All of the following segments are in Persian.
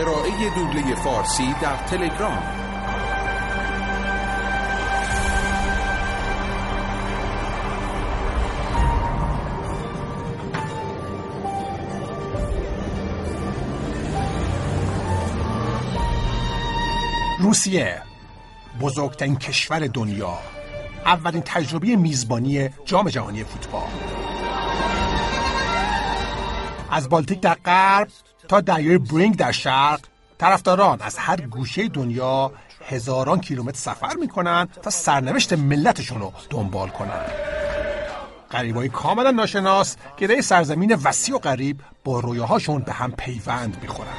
ارائه دوبله فارسی در تلگرام. روسیه بزرگترین کشور دنیا اولین تجربه میزبانی جام جهانی فوتبال. از بالتیک در غرب تا دریای برینگ در شرق. طرفداران از هر گوشه دنیا هزاران کیلومتر سفر می‌کنن تا سرنوشت ملتشون رو دنبال کنن. غریبای کاملا ناشناس در سرزمین وسیع و غریب با رویاهاشون به هم پیوند می‌خورن.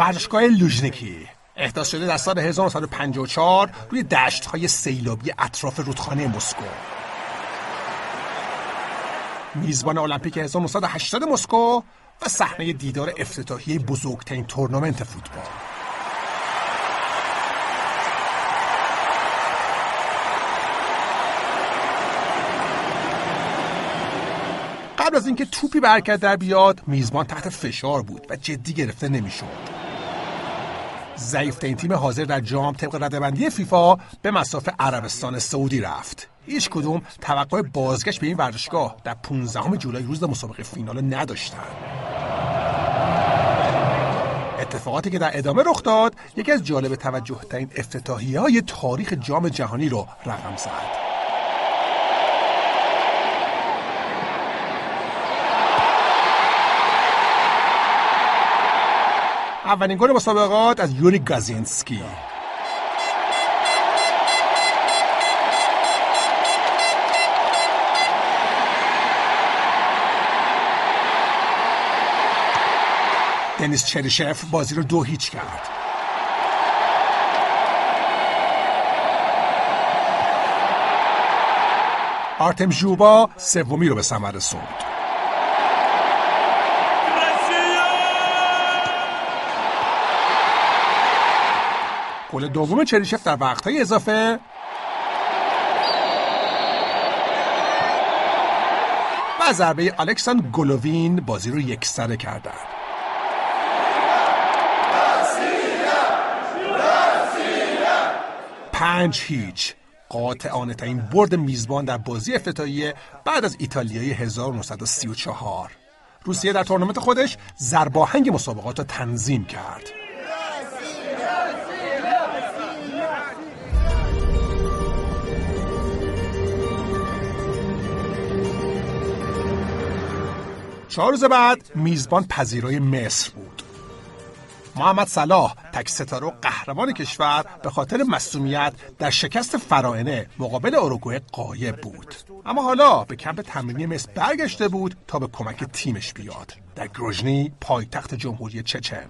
ورزشگاه لوژنیکی احداث شده در سال 1954 روی دشت های سیلابی اطراف رودخانه مسکو. میزبان المپیک 1980 مسکو و صحنه دیدار افتتاحیه بزرگترین تورنمنت فوتبال. قبل از اینکه توپی برکت در بیاد میزبان تحت فشار بود و جدی گرفته نمی‌شد. ضعیفترین تیم حاضر در جام طبق ردبندی فیفا به مسافه عربستان سعودی رفت. هیچ کدوم توقع بازگشت به این ورزشگاه در 15 جولای روز مسابقه فینال نداشتند. اتفاقاتی که در ادامه رخ داد یکی از جالب توجه ترین افتتاحیه های تاریخ جام جهانی رو رقم زد. اولین گل مسابقات از یوری گازینسکی. دنیس چریشف بازی رو دو هیچ کرد. آرتم ژوبا سومی رو به ثمر رسوند. گل دوم چریشف در وقتهای اضافه. و ضربه الکساندر گلووین بازی رو یکسره کردند. پنج هیچ. قاطعانه ترین برد میزبان در بازی افتتاحیه بعد از ایتالیای 1934 روسیه در تورنمنت خودش زرباهنگ مسابقات را تنظیم کرد. چهار روز بعد میزبان پذیرای مصر بود. محمد صلاح تک ستاره قهرمان کشور به خاطر مصومیت در شکست فرائنه مقابل اروگوئه قایب بود. اما حالا به کمپ تمرینی مصر برگشته بود تا به کمک تیمش بیاد. در گروژنی پایتخت جمهوری چچن.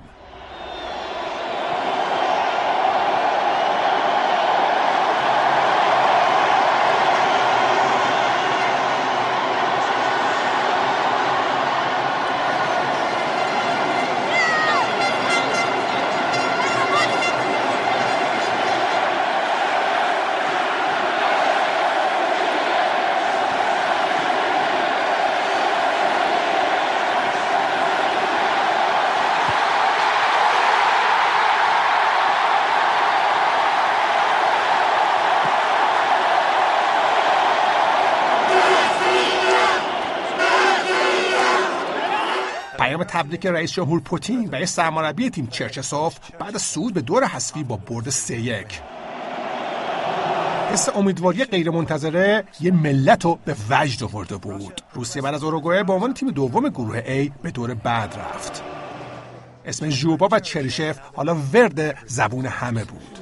تبریک رئیس جمهور پوتین و سرمربی تیم چرچسوف بعد از صعود به دور حذفی با برد سه یک. حس امیدواری غیرمنتظره یه ملت رو به وجد آورده بود. روسیه بعد از اوروگوئه به عنوان تیم دوم گروه A به دور بعد رفت. اسم ژوبا و چریشف حالا ورد زبون همه بود.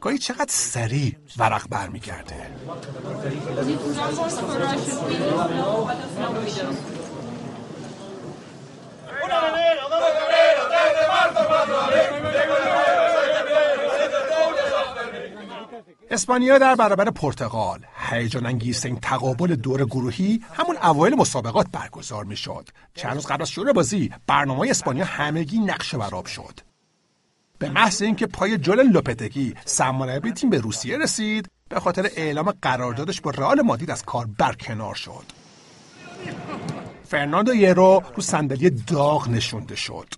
گاهی چقدر سریع ورق برمیگرده. اسپانیا در برابر پرتغال. هیجان انگیزترین تقابل دور گروهی همون اوایل مسابقات برگزار می‌شد. چند روز قبل از شروع بازی برنامه اسپانیا همگی نقش براب شد. به محض اینکه پای جول لوپتگی سرمربی تیم به روسیه رسید به خاطر اعلام قراردادش با رئال مادید از کار برکنار شد. فرناندو یرو رو صندلی داغ نشونده شد.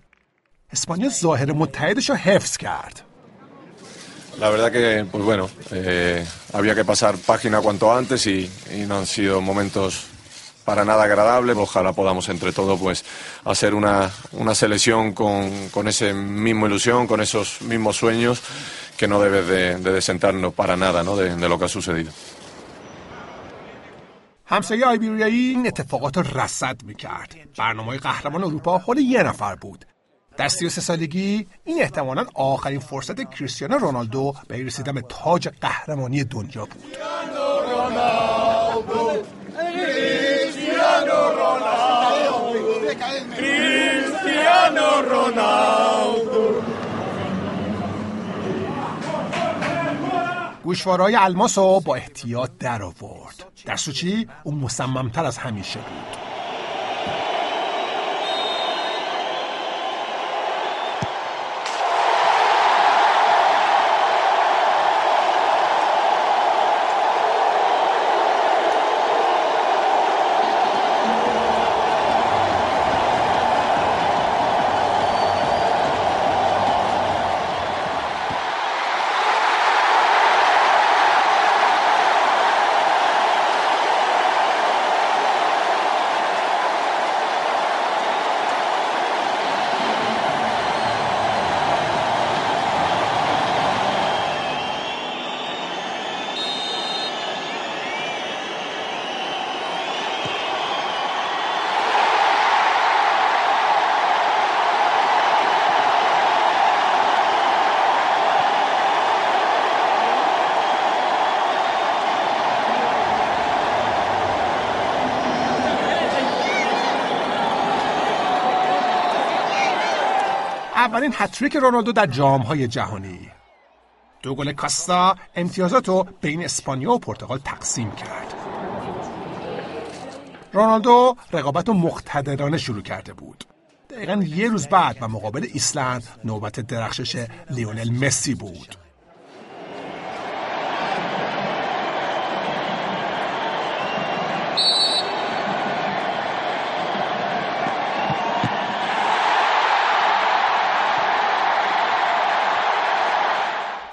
اسپانیا ظاهر متحدش رو حفظ کرد. La verdad que, pues bueno, eh, había que pasar página cuanto antes y, y, no han sido momentos para nada agradables. Ojalá podamos entre todos pues hacer una, una selección con, con esa misma ilusión, con esos mismos sueños que no debe de, de desentarnos para nada ¿no? de, de lo que ha sucedido. همسایه آیبیریایی این اتفاقات رو رصد میکرد برنامه قهرمان اروپا حول یه نفر بود در 33 سالگی این احتمالا آخرین فرصت کریستیانو رونالدو به رسیدن به تاج قهرمانی دنیا بود. گوشوارهای الماس رو با احتیاط در آورد در سوچی اون مصممتر از همیشه بود. اولین هتریک رونالدو در های جهانی. دو گل کاستا امتیازات رو بین اسپانیا و پرتغال تقسیم کرد. رونالدو رقابت رو مقتدرانه شروع کرده بود. دقیقا یه روز بعد و مقابل ایسلند نوبت درخشش لیونل مسی بود.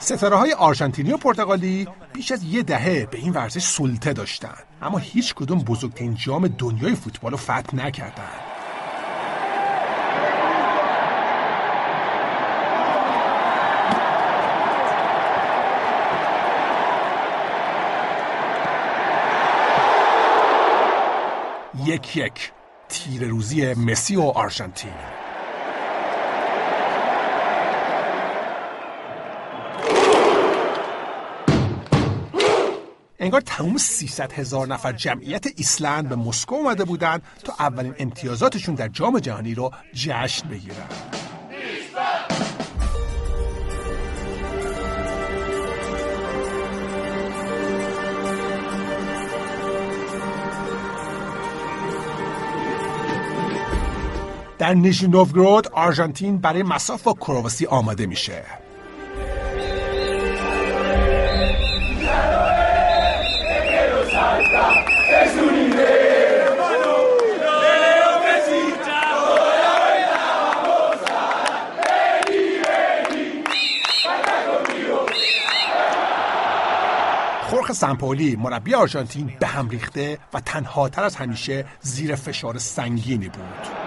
ستاره های آرژانتینی و پرتغالی بیش از یه دهه به این ورزش سلطه داشتن. اما هیچ کدوم بزرگترین جام دنیای فوتبال رو فتح نکردن. یک یک. تیر روزی مسی و آرژانتین. انگار تمام 300 هزار نفر جمعیت ایسلند به مسکو اومده بودن تا اولین امتیازاتشون در جام جهانی رو جشن بگیرن. در نیژنی آرژانتین برای مساف با کرواسی آماده میشه. سمپولی مربی آرژانتین به هم ریخته و تنها تر از همیشه زیر فشار سنگینی بود.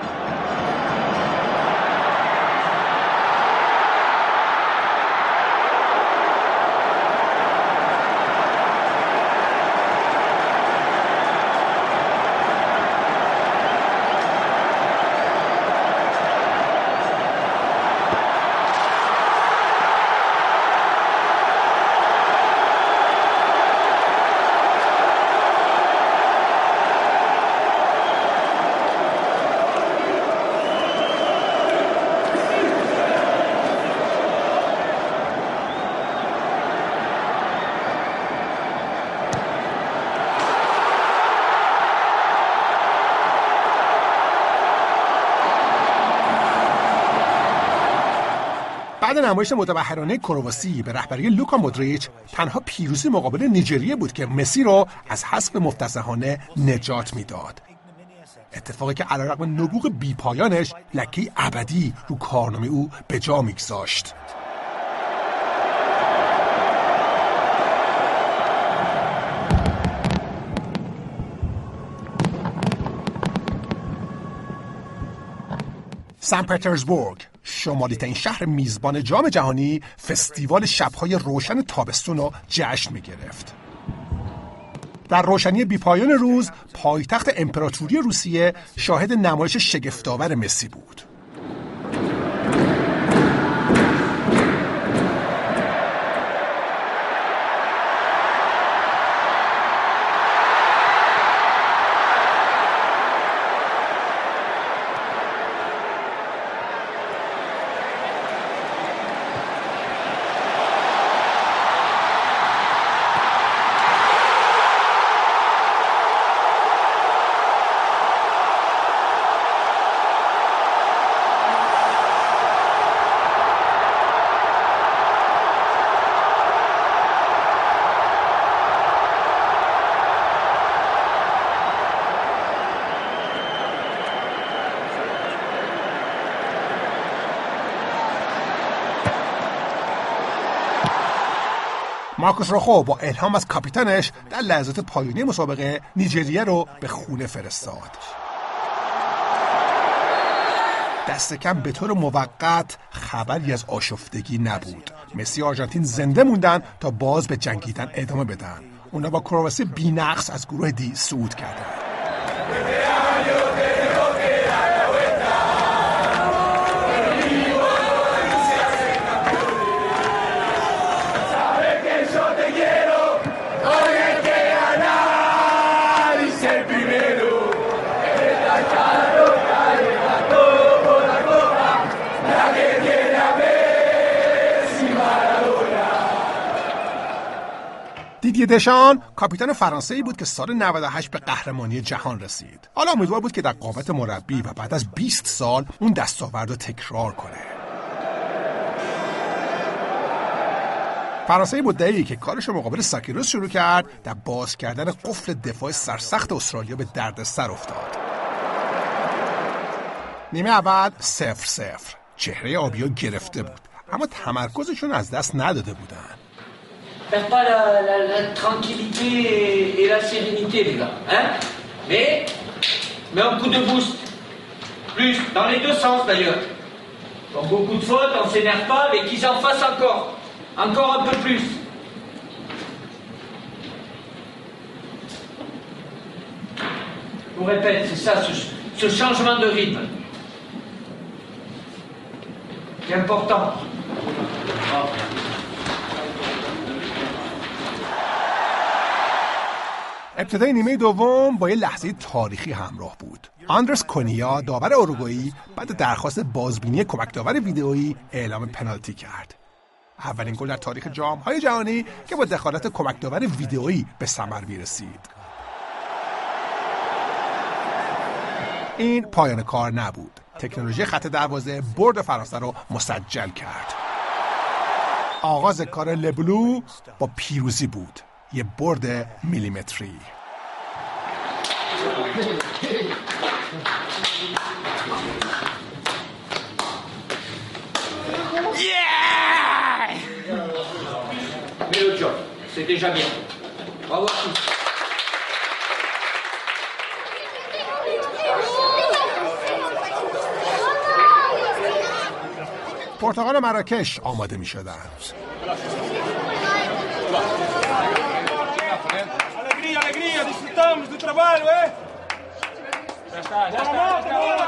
نمایش متبهرانه کرواسی به رهبری لوکا مودریچ تنها پیروزی مقابل نیجریه بود که مسی رو از حذف مفتزهانه نجات می‌داد. اتفاقی که علیرغم نبوغ بیپایانش لکه ابدی رو کارنامه او به جا میگذاشت. سن پترزبورگ شمالی ترین شهر میزبان جام جهانی فستیوال شبهای روشن تابستون رو جشن می گرفت. در روشنی بیپایان روز پایتخت امپراتوری روسیه شاهد نمایش شگفتآور مسی بود. مارکوس روخو با الهام از کاپیتانش در لحظات پایانی مسابقه نیجریه رو به خونه فرستاد. دست کم به طور موقت خبری از آشفتگی نبود. مسی آرژانتین زنده موندن تا باز به جنگیدن ادامه بدن. اونا با کرواسی بینقص از گروه دی صعود کردند دیدی دشان کاپیتان فرانسه بود که سال 98 به قهرمانی جهان رسید. حالا امیدوار بود که در قامت مربی و بعد از 20 سال اون دستاورد رو تکرار کنه. فرانسه مدعی که کارش مقابل ساکیروس شروع کرد در باز کردن قفل دفاع سرسخت استرالیا به دردسر افتاد. نیمه اول سفر سفر چهره آبیا گرفته بود اما تمرکزشون از دست نداده بودن perd pas la, la, la, tranquillité et la sérénité, les gars. Hein mais, mais un coup de boost. Plus, dans les deux sens d'ailleurs. Bon, beaucoup de fautes, on s'énerve pas, mais qu'ils en fassent encore. Encore un peu plus. Je vous répète, c'est ça, ce, changement de rythme. C'est important. ابتدای نیمه دوم با یه لحظه تاریخی همراه بود. آندرس کنیا داور اروگوئی بعد درخواست بازبینی کمک داور ویدئویی اعلام پنالتی کرد. اولین گل در تاریخ جام های جهانی که با دخالت کمک داور ویدئویی به ثمر می‌رسید. این پایان کار نبود. تکنولوژی خط دروازه برد فرانسه رو مسجل کرد. آغاز کار لبلو با پیروزی بود. یه برد میلیمتری Yeah Mais le job, c'est déjà bien. Bravo à tous. پرتغال مراکش آماده می شدند. dia, desfrutamos do trabalho, é? Já está, já está. Já está.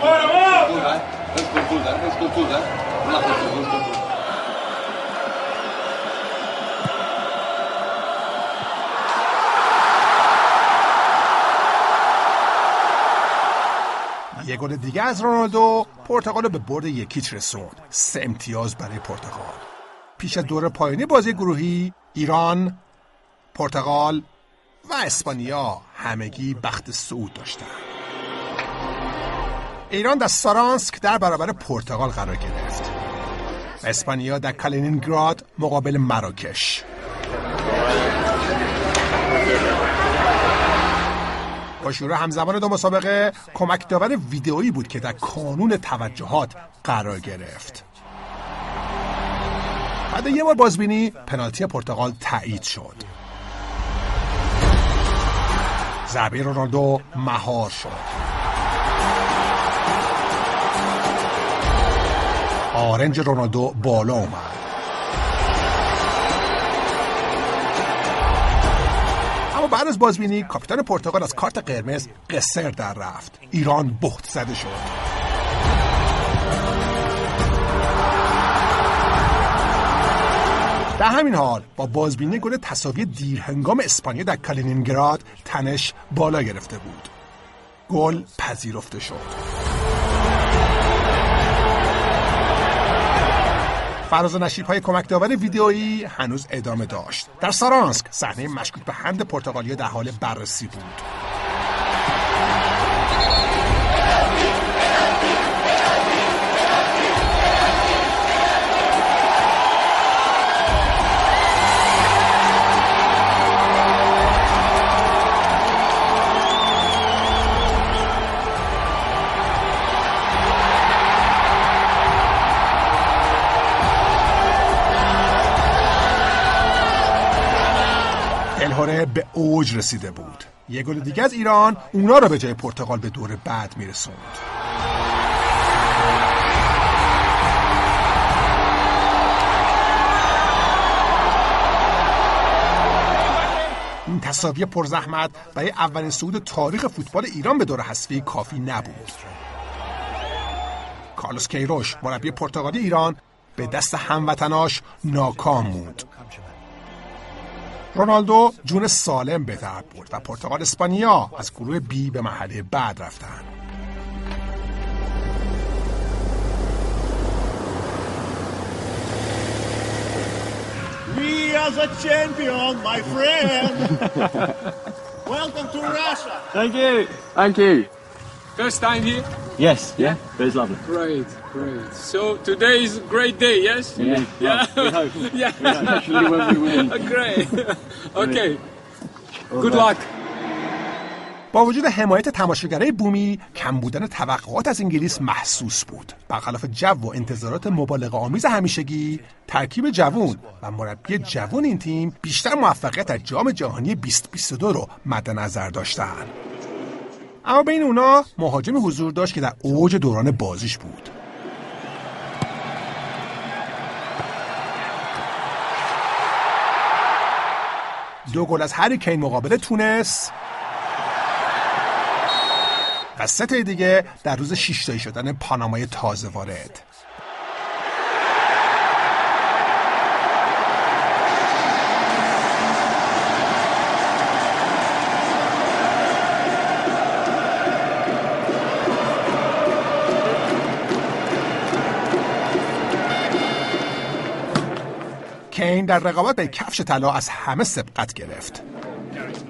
Bora, vamos. Bora, bora, bora, vamos. Bora, bora, bora, bora, bora, vamos. Bora, bora, یه گل دیگه از رونالدو پرتغال به برد یکیچ رسوند. سه امتیاز برای پرتغال. پیش از دور پایانی بازی گروهی ایران پرتغال و اسپانیا همگی بخت صعود داشتند. ایران در سارانسک در برابر پرتغال قرار گرفت. اسپانیا در کالینینگراد مقابل مراکش. شروع همزمان دو مسابقه کمک داور ویدئویی بود که در کانون توجهات قرار گرفت. بعد یه بار بازبینی پنالتی پرتغال تایید شد. ضربه رونالدو مهار شد. آرنج رونالدو بالا اومد. اما بعد از بازبینی کاپیتان پرتغال از کارت قرمز قصر در رفت. ایران بهت زده شد. در همین حال با بازبینی گل تصاوی دیرهنگام اسپانیا در کالینینگراد تنش بالا گرفته بود. گل پذیرفته شد. فراز نشیب های کمک داور ویدئویی هنوز ادامه داشت. در سارانسک صحنه مشکوک به هند پرتغالیا در حال بررسی بود. اوج رسیده بود. یه گل دیگه از ایران اونا رو به جای پرتغال به دور بعد میرسوند. این تصاوی پرزحمت برای اولین صعود تاریخ فوتبال ایران به دور حذفی کافی نبود. کارلوس کیروش مربی پرتغالی ایران به دست هموطناش ناکام بود. رونالدو جون سالم به در برد و پرتغال اسپانیا از گروه بی به محله بعد رفتن We as a champion, my friend. Welcome to Russia. Thank you. Thank you. First time here? Yes, yeah, it's lovely. Great, great. So today is a great day, yes? Yeah, Yeah. we hope. yeah. Especially when we win. great. okay. Good luck. با وجود حمایت تماشاگرای بومی کم بودن توقعات از انگلیس محسوس بود برخلاف جو و انتظارات مبالغه آمیز همیشگی ترکیب جوون و مربی جوون این تیم بیشتر موفقیت در جام جهانی 2022 رو مد نظر داشتن اما بین اونا مهاجمی حضور داشت که در اوج دوران بازیش بود. دو گل از هری کین مقابل تونس. و سه دیگه در روز شیشتایی شدن پانامای تازه وارد. کین در رقابت به کفش طلا از همه سبقت گرفت.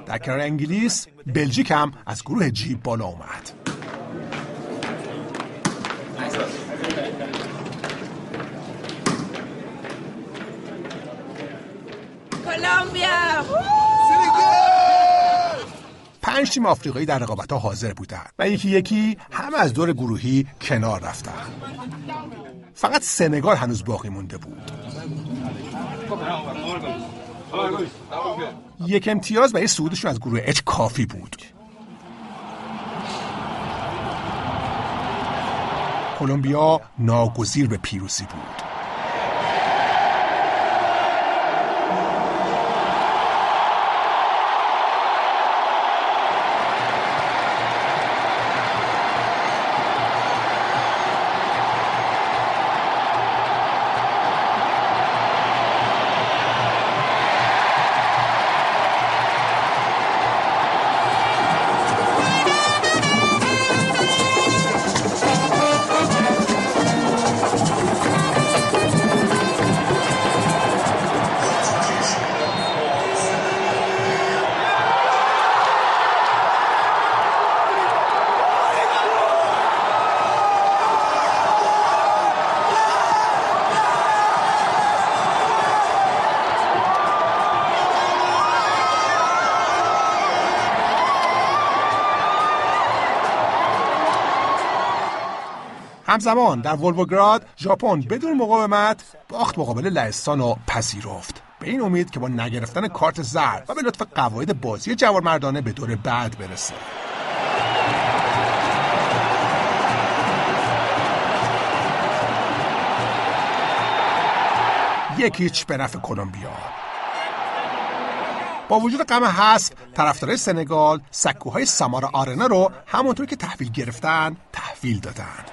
در کنار انگلیس بلژیک هم از گروه جی بالا اومد! پنج تیم آفریقایی در رقابت ها حاضر بودند و یکی یکی همه از دور گروهی کنار رفتن فقط سنگال هنوز باقی مونده بود. یک امتیاز برای صعودشون از گروه اچ کافی بود. کلمبیا ناگزیر به پیروزی بود. همزمان در ولوگراد ژاپن بدون مقاومت باخت مقابل لهستان و پذیرفت. به این امید که با نگرفتن کارت زرد و به لطف قواعد بازی جوانمردانه به دور بعد برسه. یکیچ به نفع کلمبیا. با وجود غم حذف طرفدارای سنگال سکوهای سامارا آرنا رو همونطور که تحویل گرفتن تحویل دادن.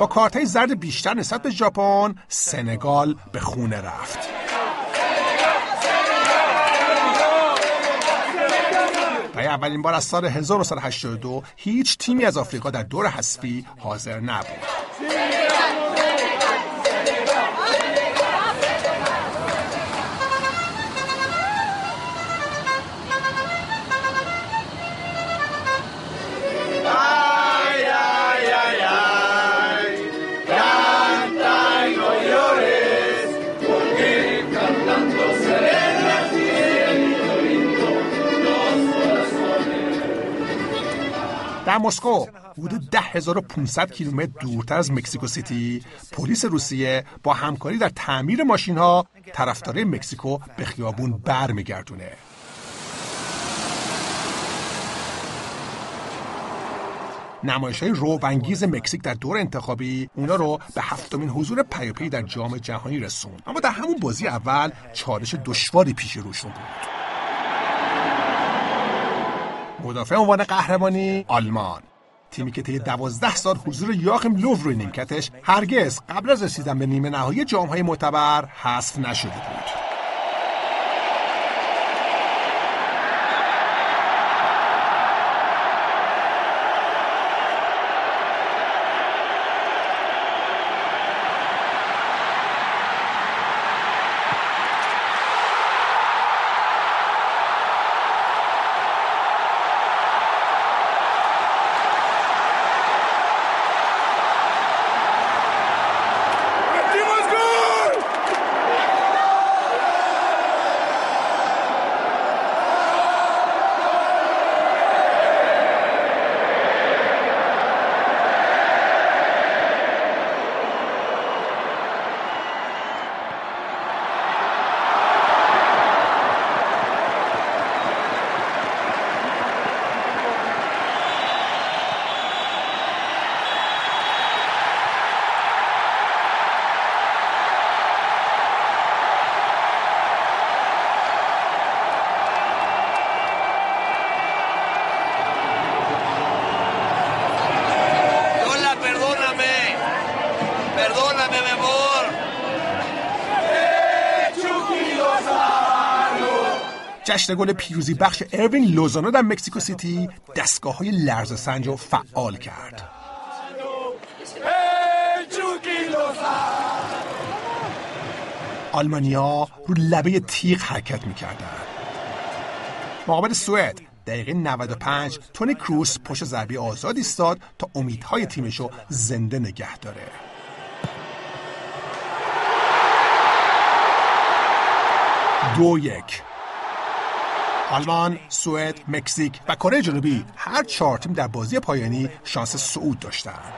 با کارتهای زرد بیشتر نسبت به ژاپن سنگال به خونه رفت. برای اولین بار از سال 1982 هیچ تیمی از آفریقا در دور حذفی حاضر نبود. در مسکو. حدود 10500 کیلومتر دورتر از مکزیکو سیتی. پلیس روسیه با همکاری در تعمیر ماشین ها طرفدارای مکزیکو به خیابون برمیگردونه. نمایش های روبنگیز مکزیک در دور انتخابی اونا رو به هفتمین حضور پیاپی در جام جهانی رسوند. اما در همون بازی اول چالش دشواری پیش روشون بود. مدافع عنوان قهرمانی آلمان. تیمی که طی دوازده سال حضور یاخیم لوف روی نیمکتش هرگز قبل از رسیدن به نیمه نهایی جامهای معتبر حذف نشده بود. جشن گل پیروزی بخش اروین لوزانو در مکسیکو سیتی دستگاه های لرز سنج رو فعال کرد. آلمانیا رو لبه تیغ حرکت می‌کردن. مقابل سوئد دقیقه 95 تونی کروس پشت ضربی آزاد ایستاد تا امیدهای تیمش رو زنده نگه داره. دو یک آلمان، سوئد، مکزیک و کره جنوبی هر چهار تیم در بازی پایانی شانس صعود داشتند.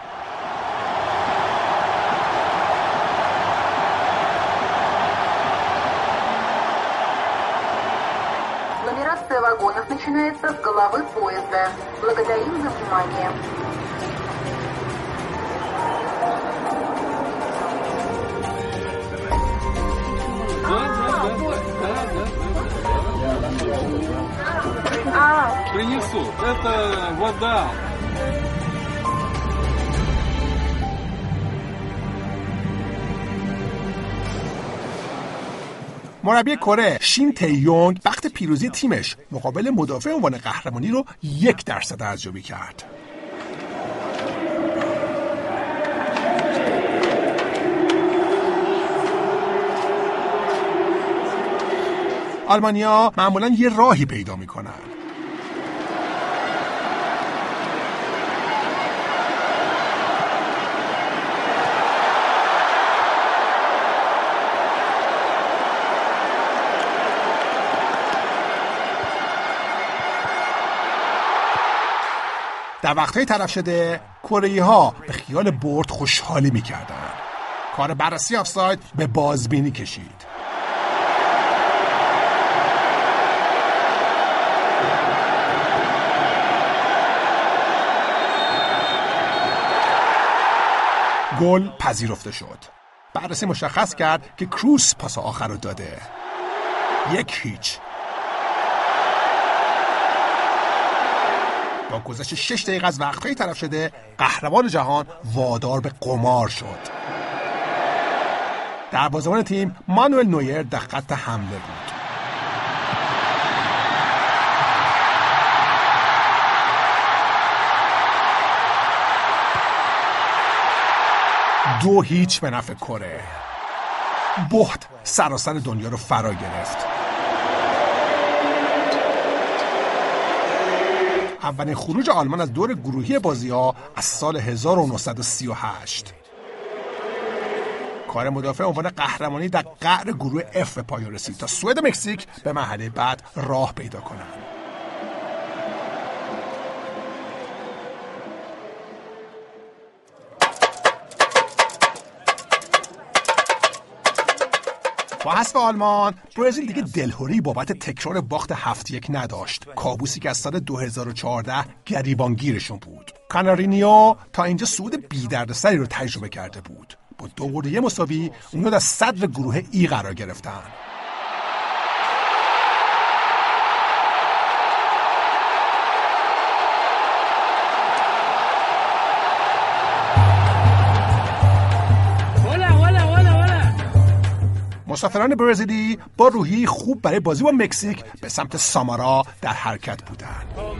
Нумерация вагонов начинается с головы поезда. Благодарим за внимание. Принесу. Это вода. مربی کره شین تیونگ وقت پیروزی تیمش مقابل مدافع عنوان قهرمانی رو یک درصد ارزیابی کرد. آلمانیا معمولا یه راهی پیدا میکنن در وقتهای طرف شده کره ها به خیال برد خوشحالی می‌کردن. کار بررسی آفساید به بازبینی کشید. گل پذیرفته شد. بررسی مشخص کرد که کروس پاس آخر رو داده. یک هیچ. گذشت شش دقیقه از وقتهایی طرف شده قهرمان جهان وادار به قمار شد. در بازمان تیم مانوئل نویر در خط حمله بود. دو هیچ به نفع کره. بخت سراسر دنیا رو فرا گرفت. اولین خروج آلمان از دور گروهی بازی ها از سال 1938 کار مدافع عنوان قهرمانی در قعر گروه F به پایان رسید تا سوئد مکزیک به مرحله بعد راه پیدا کنند. با حذف آلمان. برزیل دیگه دلهوری بابت تکرار باخت هفت یک نداشت. کابوسی که از سال 2014 گریبانگیرشون بود. کانارینیو تا اینجا سود بی سری رو تجربه کرده بود. با دو گل مساوی اونها در صدر گروه ای قرار گرفتن. مسافران برزیلی با روحی خوب برای بازی با مکزیک به سمت سامارا در حرکت بودند. Oh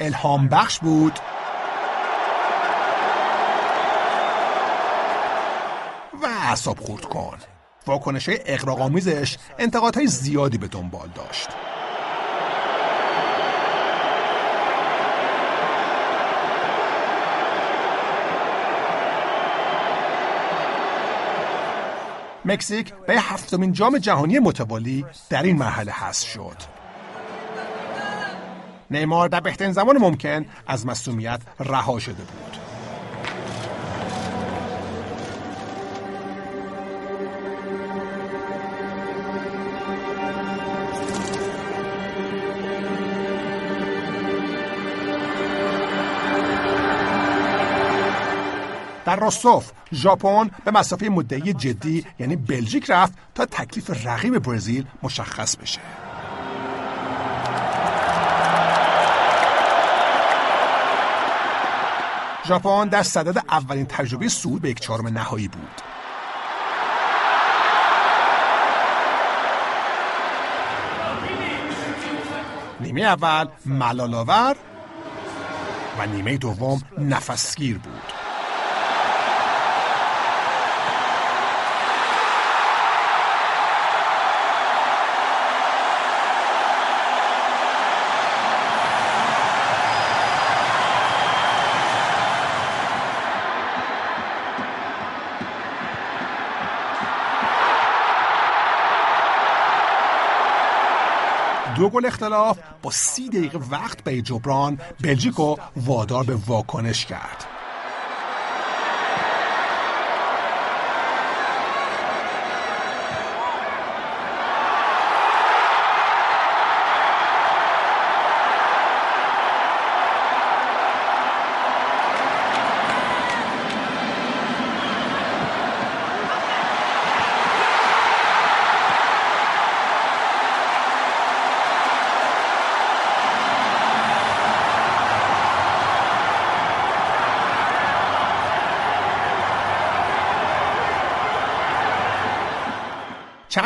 الهام بخش بود. و اعصاب خورد کن. واکنش اقراقامیزش انتقادهای زیادی به دنبال داشت. مکزیک به هفتمین جام جهانی متوالی در این مرحله حذف شد. نیمار در بهترین زمان ممکن از مصومیت رها شده بود. در روستوف ژاپن به مسافه مدعی جدی یعنی بلژیک رفت تا تکلیف رقیب برزیل مشخص بشه. ژاپن در صدد اولین تجربه صعود به یک چهارم نهایی بود. نیمه اول ملالاور و نیمه دوم نفسگیر بود. گل اختلاف با سی دقیقه وقت به جبران بلژیکو وادار به واکنش کرد.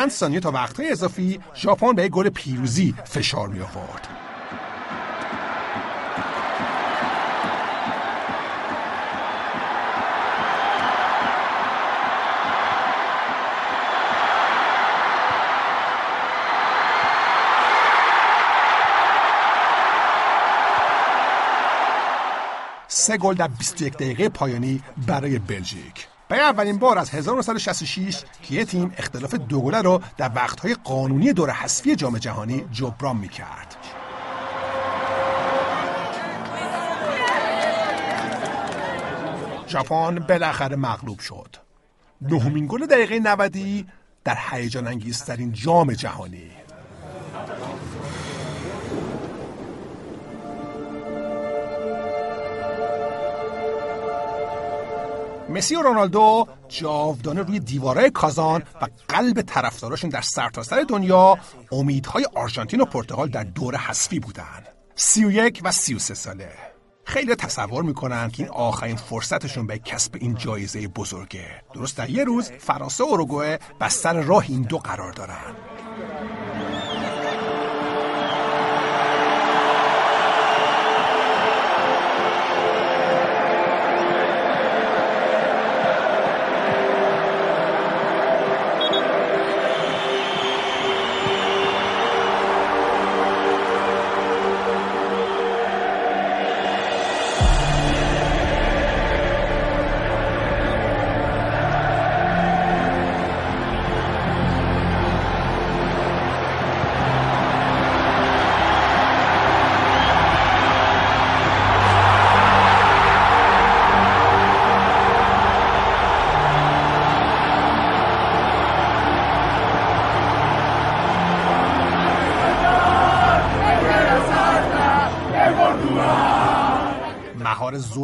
چند ثانیه تا وقتهای اضافی ژاپن به گل پیروزی فشار می آورد. سه گل در 21 دقیقه پایانی برای بلژیک برای اولین بار از 1966 که یه تیم اختلاف دو گله رو در وقتهای قانونی دور حذفی جام جهانی جبران می‌کرد. ژاپن بالاخره مغلوب شد. نهمین گل دقیقه 90 در هیجان انگیزترین جام جهانی. مسی و رونالدو جاودانه روی دیواره کازان و قلب طرفداراشون در سرتاسر سر دنیا امیدهای آرژانتین و پرتغال در دور حذفی بودن. سی و یک و سی و سه ساله. خیلی تصور می‌کنن که این آخرین فرصتشون به کسب این جایزه بزرگه. درست در یه روز فرانسه و اوروگوئه بستر راه این دو قرار دارن.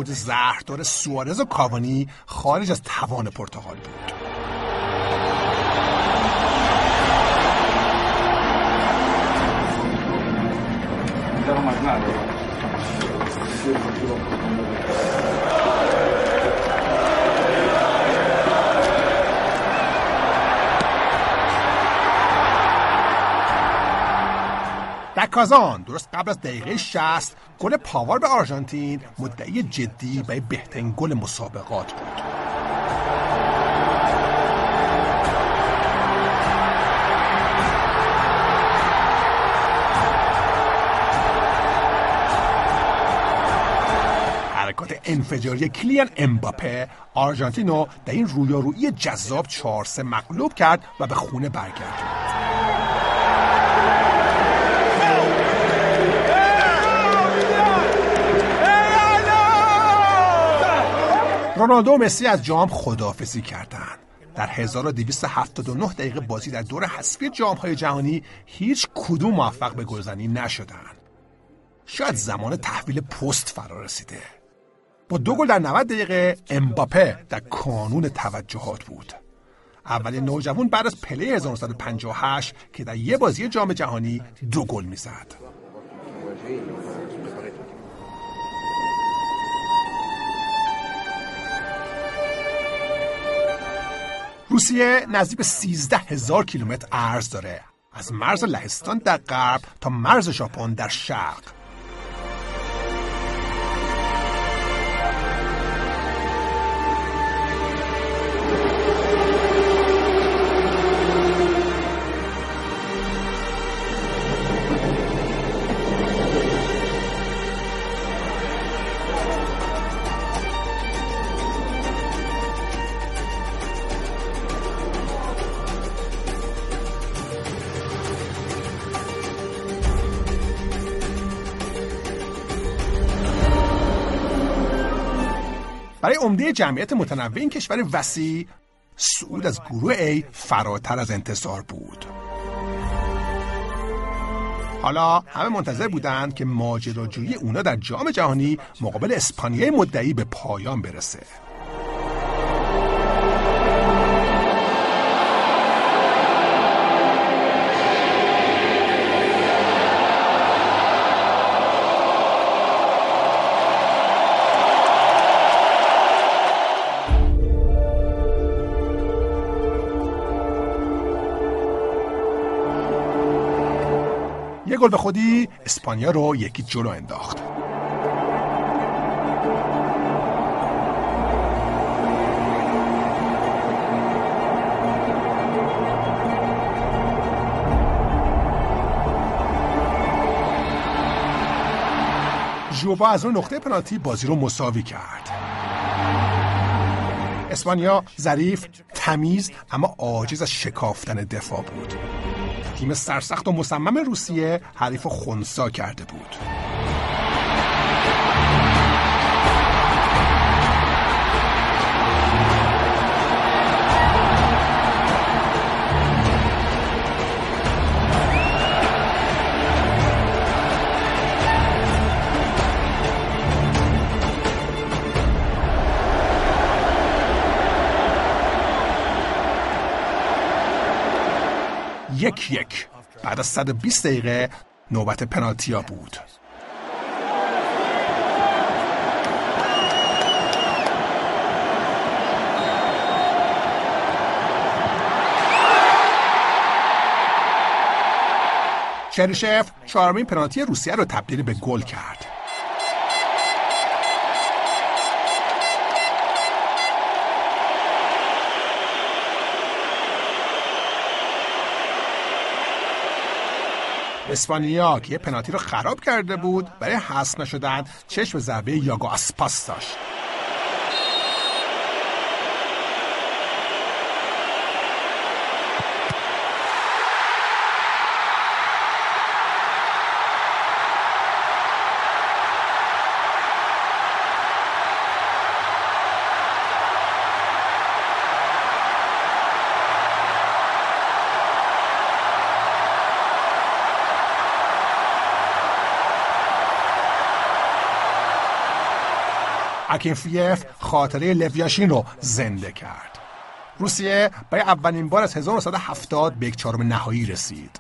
زوج زهردار سوارز و کاوانی خارج از توان پرتغال بود. در کازان درست قبل از دقیقه 60 گل پاور به آرژانتین مدعی جدی برای بهترین گل مسابقات بود. حرکات انفجاری کلیان امباپه آرژانتینو در این رویارویی جذاب 4 مغلوب کرد و به خونه برگردوند. رونالدو و مسی از جام خداحافظی کردند. در 1279 دقیقه بازی در دور حذفی های جهانی هیچ کدوم موفق به گلزنی نشدند. شاید زمان تحویل پست فرا رسیده. با دو گل در 90 دقیقه امباپه در کانون توجهات بود. اولین نوجوان بعد از پله 1958 که در یه بازی جام جهانی دو گل می‌زد. روسیه نزدیک به 13 هزار کیلومتر ارز داره. از مرز لهستان در غرب تا مرز ژاپن در شرق. عمده جمعیت متنوع این کشور وسیع سعود از گروه A فراتر از انتظار بود. حالا همه منتظر بودند که ماجراجویی اونا در جام جهانی مقابل اسپانیای مدعی به پایان برسه. گل به خودی اسپانیا رو یکی جلو انداخت. ژووا از اون نقطه پنالتی بازی رو مساوی کرد. اسپانیا ظریف تمیز اما عاجز از شکافتن دفاع بود. تیم سرسخت و مصمم روسیه حریف خونسا کرده بود. یک. یک بعد از 120 دقیقه نوبت پنالتیا بود. چریشف چهارمین پنالتی روسیه رو تبدیل به گل کرد. اسپانیا که یه پنالتی رو خراب کرده بود برای حذف نشدن چشم ضربه یاگو اسپاس داشت. اکینفیف خاطره لو یاشین رو زنده کرد. روسیه برای اولین بار از 1970 به یک چهارم نهایی رسید.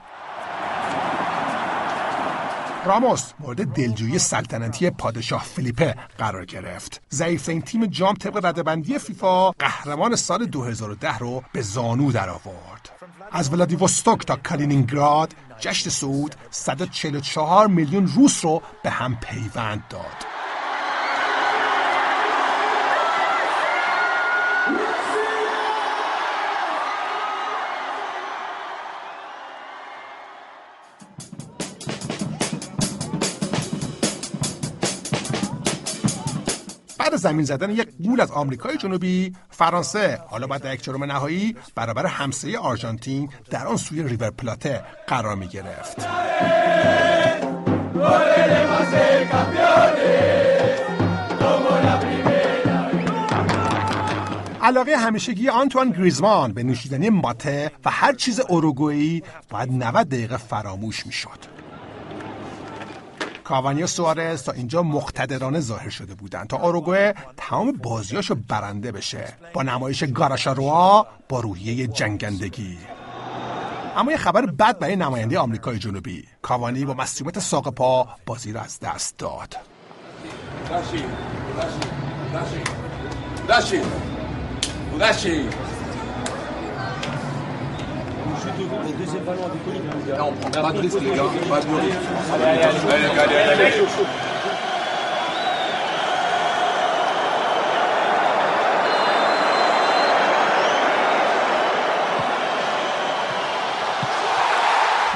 راموس مورد دلجویی سلطنتی پادشاه فیلیپه قرار گرفت. ضعیفترین تیم جام طبق رده‌بندی فیفا قهرمان سال 2010 رو به زانو درآورد. از ولادیوستوک تا کالینینگراد جشن صعود 144 میلیون روس رو به هم پیوند داد. بعد زمین زدن یک گول از آمریکای جنوبی فرانسه حالا بعد یک چهارم نهایی برابر همسایه آرژانتین در آن سوی ریور پلاته قرار می گرفت علاقه همیشگی آنتوان گریزمان به نوشیدنی ماته و هر چیز اوروگوئی باید 90 دقیقه فراموش می شد. کاوانی و سوارز تا اینجا مقتدرانه ظاهر شده بودند تا اوروگوئه تمام بازیاشو برنده بشه. با نمایش گاراشاروا با روحیه جنگندگی. اما یه خبر بد برای نماینده آمریکای جنوبی. کاوانی با مصیبت ساق پا بازی را از دست داد.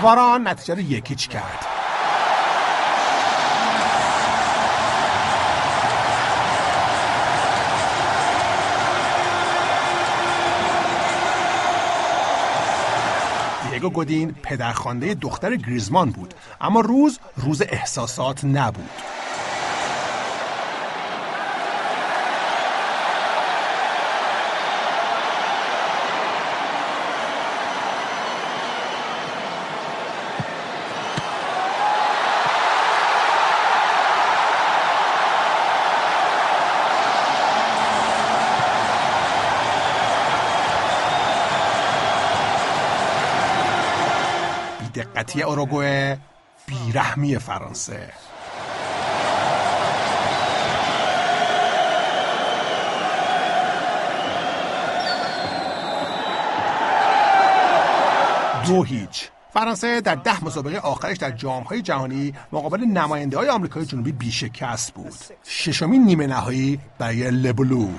واران نتیجه رو یکیچ کرد. دیگو گودین پدرخوانده دختر گریزمان بود. اما روز روز احساسات نبود. دقتی اوروگوئه بیرحمی فرانسه. دو هیچ. فرانسه در ده مسابقه آخرش در جامهای جهانی مقابل نماینده های آمریکای جنوبی بیشکست بود. ششمین نیمه نهایی برای لبلو.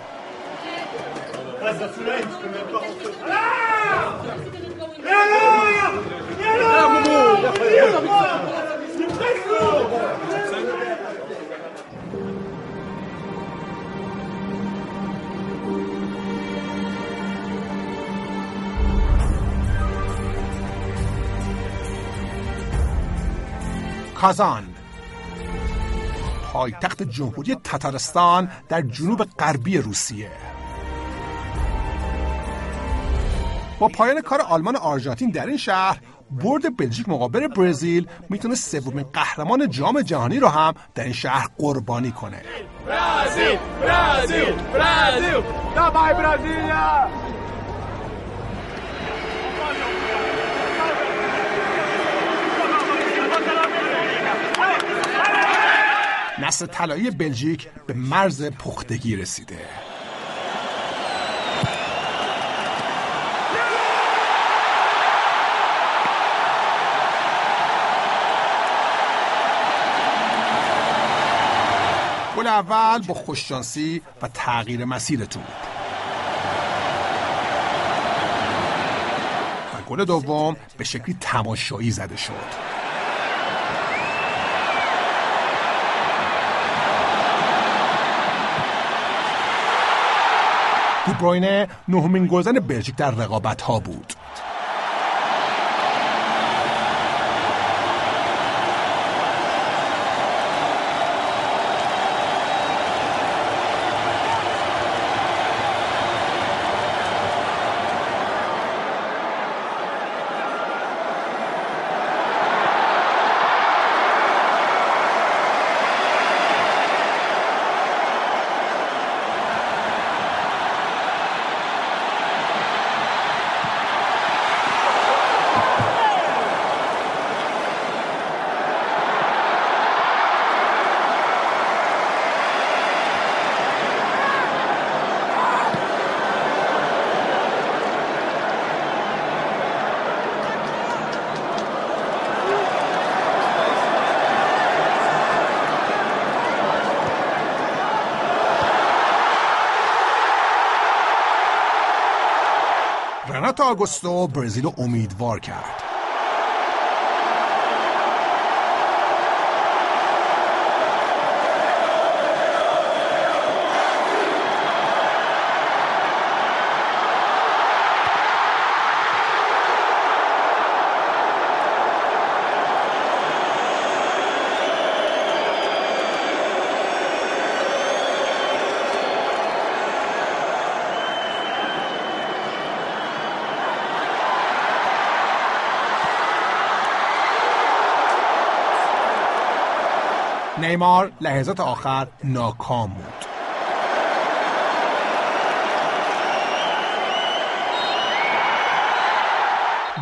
کازان. پایتخت جمهوری تتارستان در جنوب غربی روسیه. با پایان کار آلمان آرژانتین در این شهر برد بلژیک مقابل برزیل می‌تونه سومین قهرمان جام جهانی رو هم در این شهر قربانی کنه. برازیل دابای برازیلیا نسل طلایی بلژیک به مرز پختگی رسیده گل اول با خوششانسی و تغییر مسیر توپ و گل دوم به شکلی تماشایی زده شد. دیبروینه نهمین گلزن بلژیک در رقابت ها بود. رناتو آگوستو برزیل امیدوار کرد. نیمار لحظات آخر ناکام بود.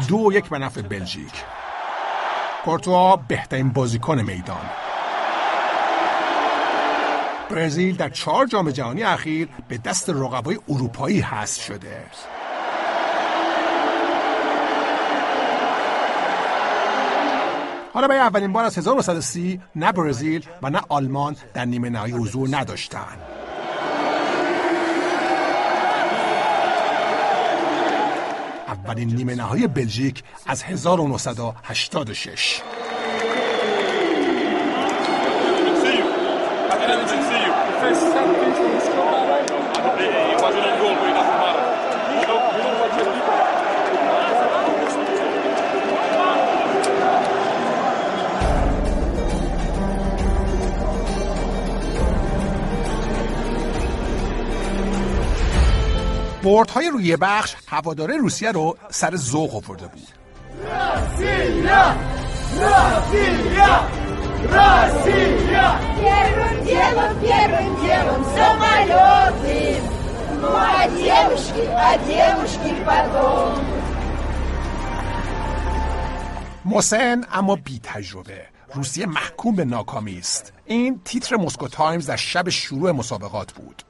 دو یک به نفع بلژیک. کورتوا بهترین بازیکن میدان. برزیل در چهار جام جهانی اخیر به دست رقبای اروپایی حذف شده. حالا برای اولین بار از 1930 نه برزیل و نه آلمان در نیمه نهایی حضور نداشتند. اولین نیمه نهایی بلژیک از 1986 بردهای روی بخش هواداره روسیه رو سر ذوق آورده بود Россия! Россия! Россия! Первым делом, первым делом самолеты. Ну а девушки, а девушки потом. مسن اما بی تجربه روسیه محکوم به ناکامی است این تیتر مسکو تایمز در شب شروع مسابقات بود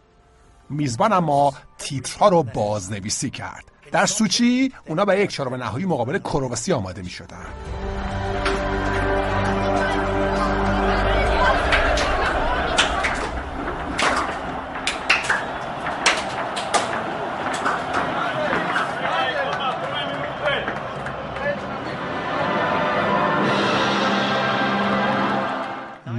میزبان اما تیترها رو بازنویسی کرد در سوچی اونا به یک چهارم نهایی مقابل کرواسی آماده می شدن.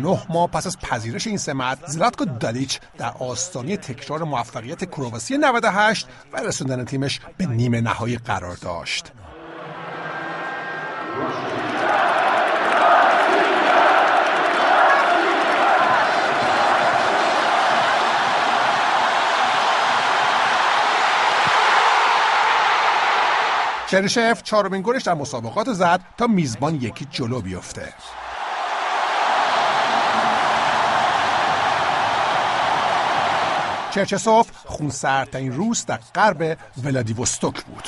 نه ماه پس از پذیرش این سمت زلاتکو دالیچ در آستانه تکرار موفقیت کرواسی 98 و رسوندن تیمش به نیمه نهایی قرار داشت. چرشف چهارمین گلش در مسابقات زد تا میزبان یکی جلو بیفته. چرچسوف خونسردترین روز در غرب ولادیوستوک بود.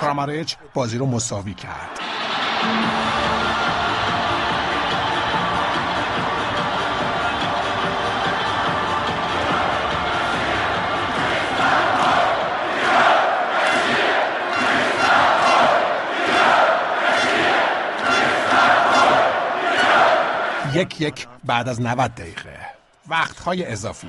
کراماریچ بازی رو مساوی کرد. یک یک بعد از 90 دقیقه. وقتهای اضافی.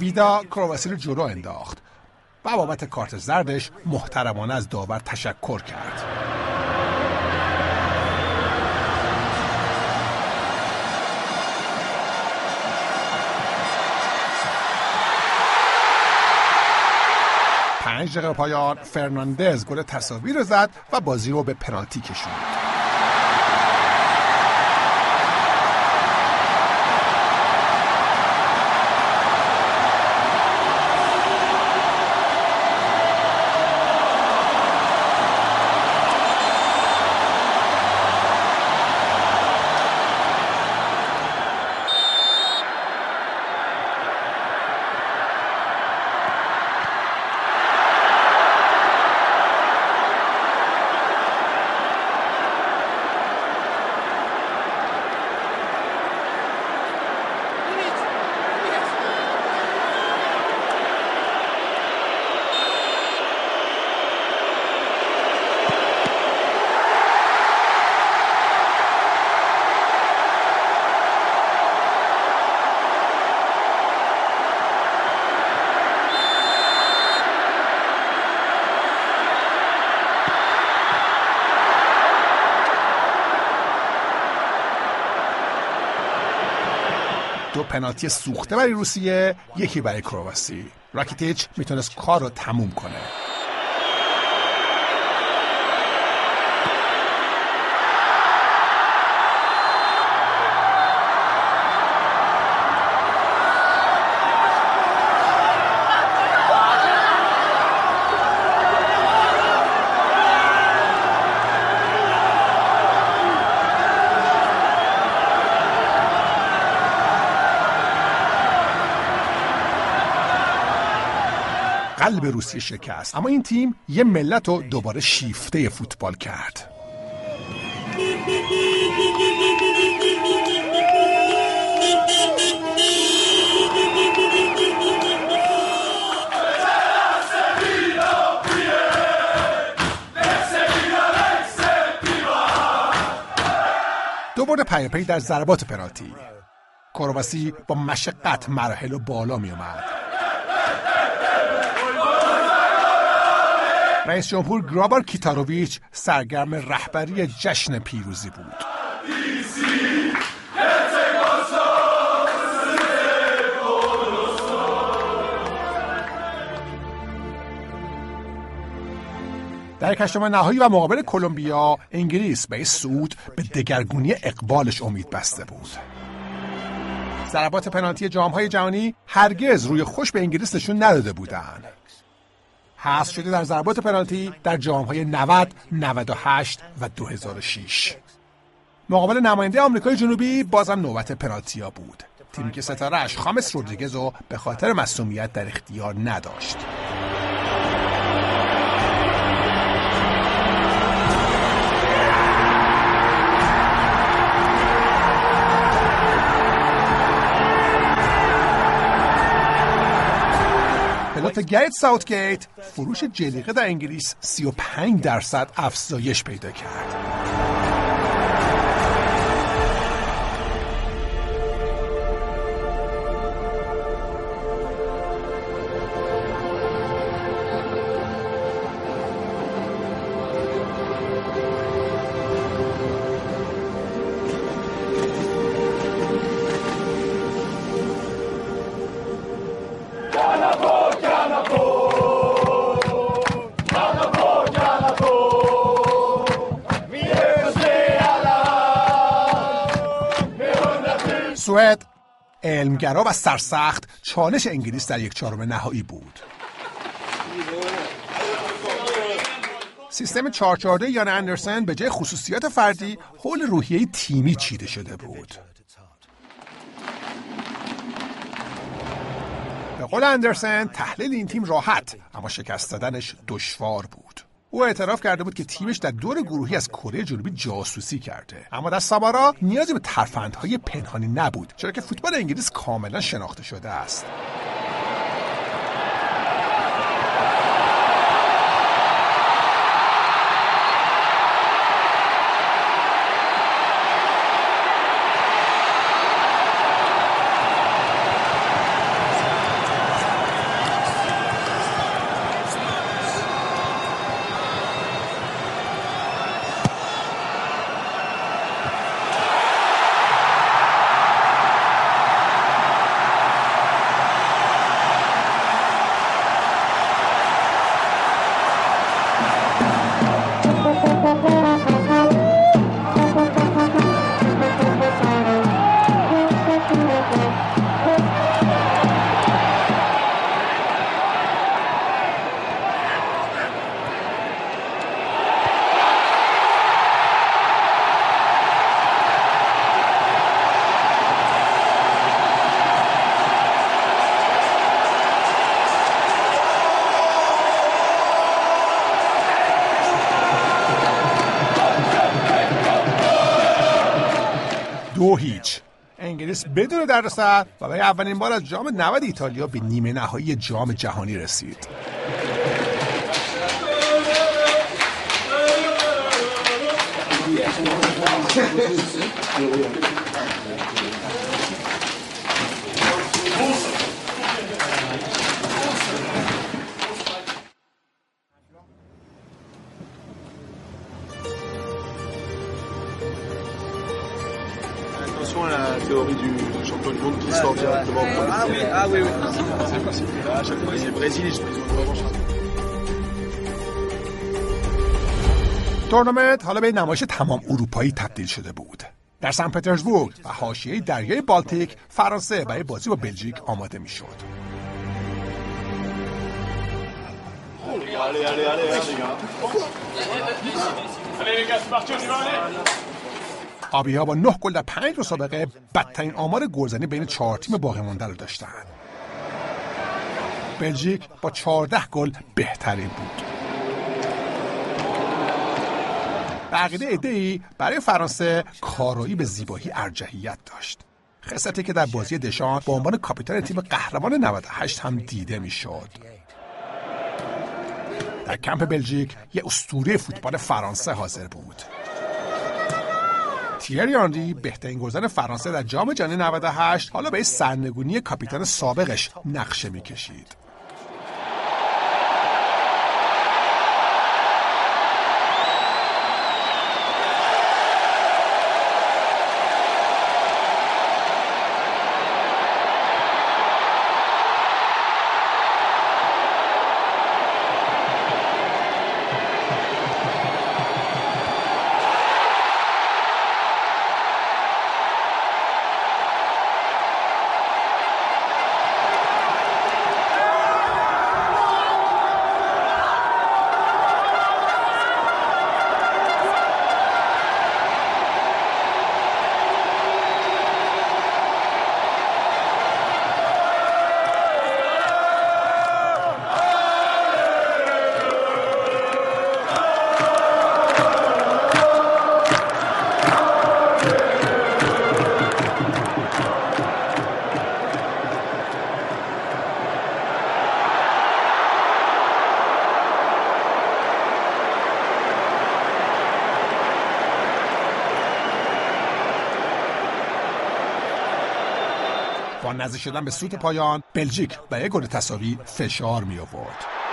ویدا کرواسی رو جلو انداخت. و بابت کارت زردش محترمانه از داور تشکر کرد. پنج دقیقه پایان فرناندز گل تصاوی رو زد و بازی رو به پنالتی کشوند. پنالتی سوخته برای روسیه یکی برای کرواسی. راکیتیچ می‌تونست کار رو تموم کنه. قلب روسیه شکست. اما این تیم یه ملت رو دوباره شیفته فوتبال کرد. دو برد در ضربات پنالتی. کرواسی با مشقت مراحل و بالا می اومد رئیس جمهور گرابار کیتاروویچ سرگرم رهبری جشن پیروزی بود در کشتم نهایی و مقابل کلمبیا انگلیس به صعود به دگرگونی اقبالش امید بسته بود ضربات پنالتی جامهای جهانی هرگز روی خوش به انگلیس نشون نداده بودند. حذف شده در ضربات پنالتی در جامهای 90, 98 و 2006. مقابل نماینده آمریکای جنوبی بازم نوبت پنالتیا بود. تیمی که ستارهش خامس رودریگز رو به خاطر مصومیت در اختیار نداشت. پلوت گریت ساوتگیت فروش جلیقه در انگلیس 35 درصد افزایش پیدا کرد. علمگرا و سرسخت چالش انگلیس در یک چهارم نهایی بود. سیستم 442 یان اندرسن به جای خصوصیات فردی حول روحیه تیمی چیده شده بود. به قول اندرسن تحلیل این تیم راحت اما شکست دادنش دشوار بود. او اعتراف کرده بود که تیمش در دور گروهی از کره جنوبی جاسوسی کرده. اما در سامارا نیازی به ترفندهای پنهانی نبود چرا که فوتبال انگلیس کاملا شناخته شده است. بدون دردسر. و برای اولین بار از جام 90 ایتالیا به نیمه نهایی جام جهانی رسید. Possible. Là, à chaque fois, le Brésil, ils chanceux. تورنمنت حالا به نمایش تمام اروپایی تبدیل شده بود در سن پترزبورگ و حاشیه دریای بالتیک فرانسه برای بازی با بلژیک آماده va, allez آبی ها با نه گل در پنج مسابقه بدترین آمار گلزنی بین چهار تیم باقی مانده رو داشتند بلژیک با 14 گل بهترین بود. به عقیده ادهی برای فرانسه کارایی به زیبایی ارجحیت داشت. خصلتی که در بازی دشان به عنوان کاپیتان تیم قهرمان 98 هم دیده می‌شد. در کمپ بلژیک یه اسطوره فوتبال فرانسه حاضر بود. تیری آنری بهترین گلزن فرانسه در جام جهانی 98 حالا به سرنگونی کاپیتان سابقش نقشه می‌کشید. نزدیک شدن به سوت پایان بلژیک به یک گل تساوی فشار می آورد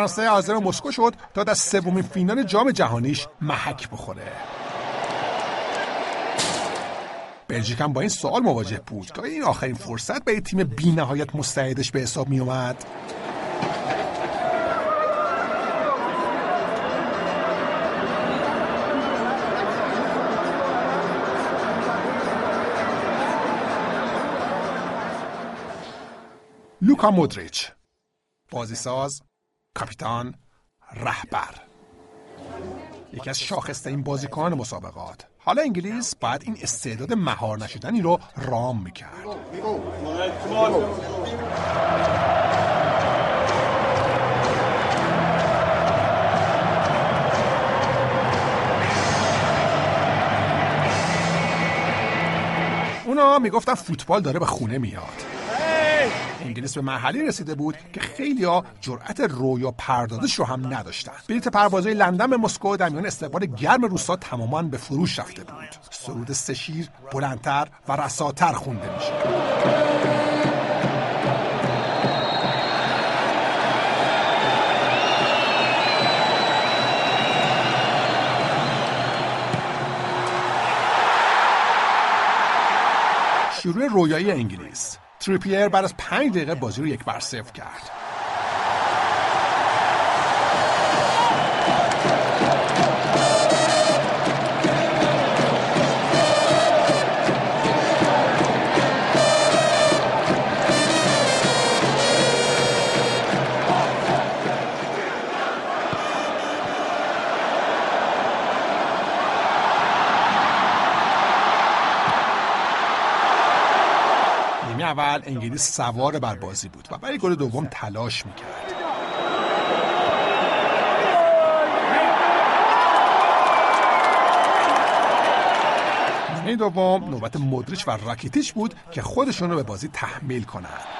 فرانسه حاضر مسکو شد تا در سومین فینال جام جهانیش محک بخوره. بلژیک هم با این سوال مواجه بود که این آخرین فرصت به تیم بی نهایت مستعدش به حساب می اومد لوکا مودریچ. بازیساز کاپیتان رهبر. یکی از شاخصه این بازیکن مسابقات. حالا انگلیس باید این استعداد مهار نشدنی رو رام می‌کرد. اونا می‌گفتن فوتبال داره به خونه میاد. انگلیس به مرحله رسیده بود که خیلی ها جرأت رویا پردازش رو هم نداشتن. بلیت پروازهای لندن به مسکو در میان استقبال گرم روسا تماما به فروش رفته بود. سرود سشیر بلندتر و رساتر خونده میشه شروع رویایی انگلیس. تریپیر بعد از پنج دقیقه بازی رو یک بر صفر کرد. اول انگلیس سوار بر بازی بود و برای گل دوم تلاش می‌کرد. نیمه دوم نوبت مدریچ و راکیتیچ بود که خودشون رو به بازی تحمیل کنند.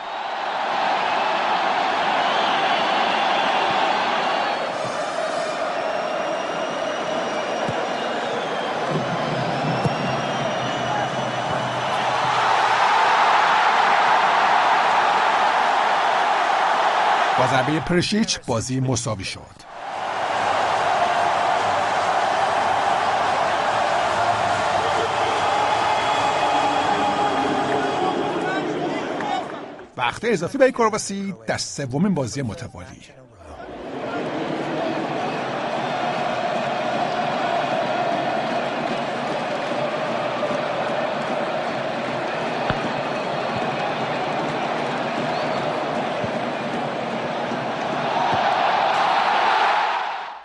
ضربه پرشیچ بازی مساوی شد. وقت اضافی برای کرواسی در سومین بازی متوالی.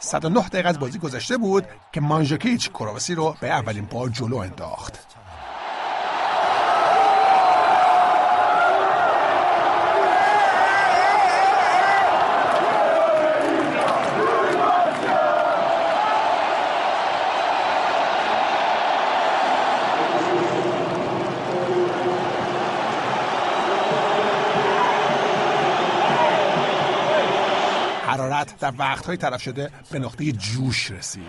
صد و نه دقیقه از بازی گذشته بود که مانژاکیچ کرواسی رو به اولین بار جلو انداخت. وقتهای طرف شده به نقطه جوش رسید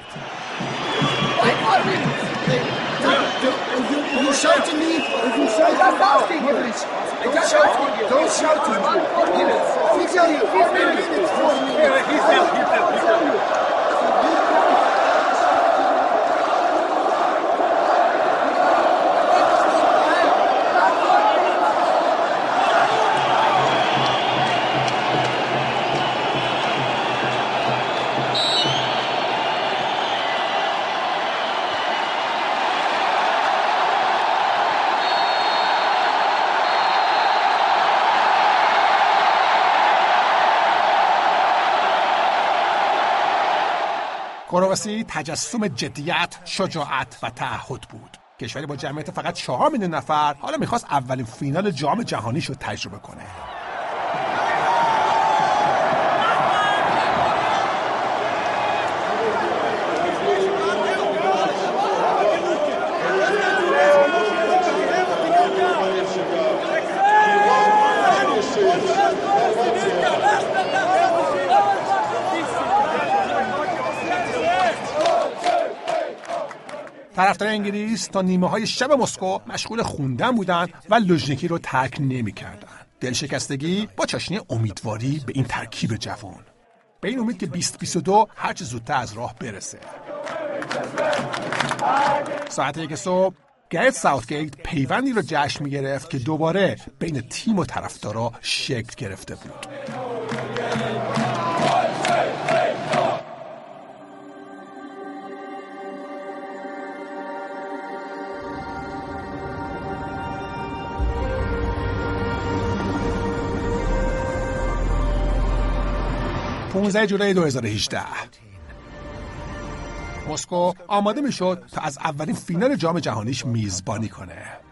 کرواسی تجسم جدیت، شجاعت و تعهد بود. کشوری با جمعیت فقط چهار میلیون نفر حالا می‌خواست اولین فینال جام جهانیش رو تجربه کنه. طرفدار انگلیس تا نیمه های شب مسکو مشغول خوندن بودند و لوژنیکی رو ترک نمی‌کردند. دلشکستگی با چاشنی امیدواری به این ترکیب جوان. به این امید که 2022 هرچه زودتر از راه برسه. ساعت یک صبح گرت ساوتگیت پیوندی رو جشن می گرفت که دوباره بین تیم و طرفدارا شکل گرفته بود. 15 جولای 2018 مسکو آماده می‌شد تا از اولین فینال جام جهانیش میزبانی کنه.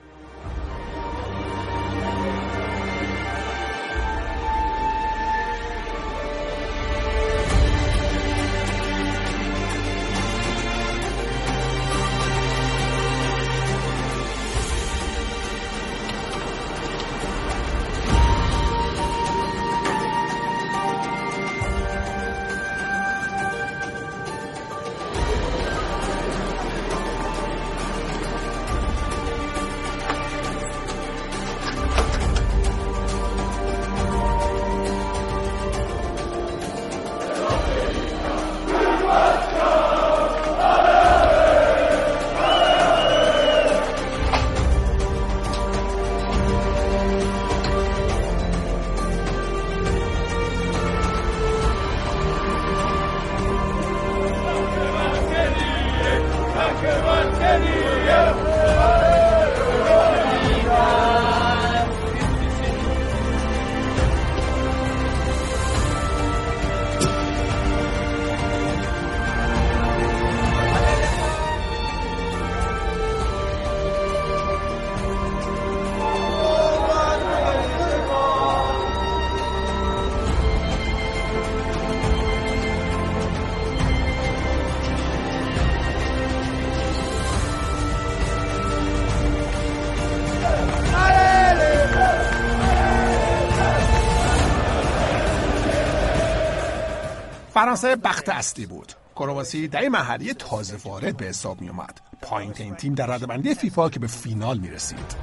فرانسه بخت اصلی بود. کرواسی در این محلی تازه وارد به حساب می اومد پایین تیم در ردبندی فیفا که به فینال می رسید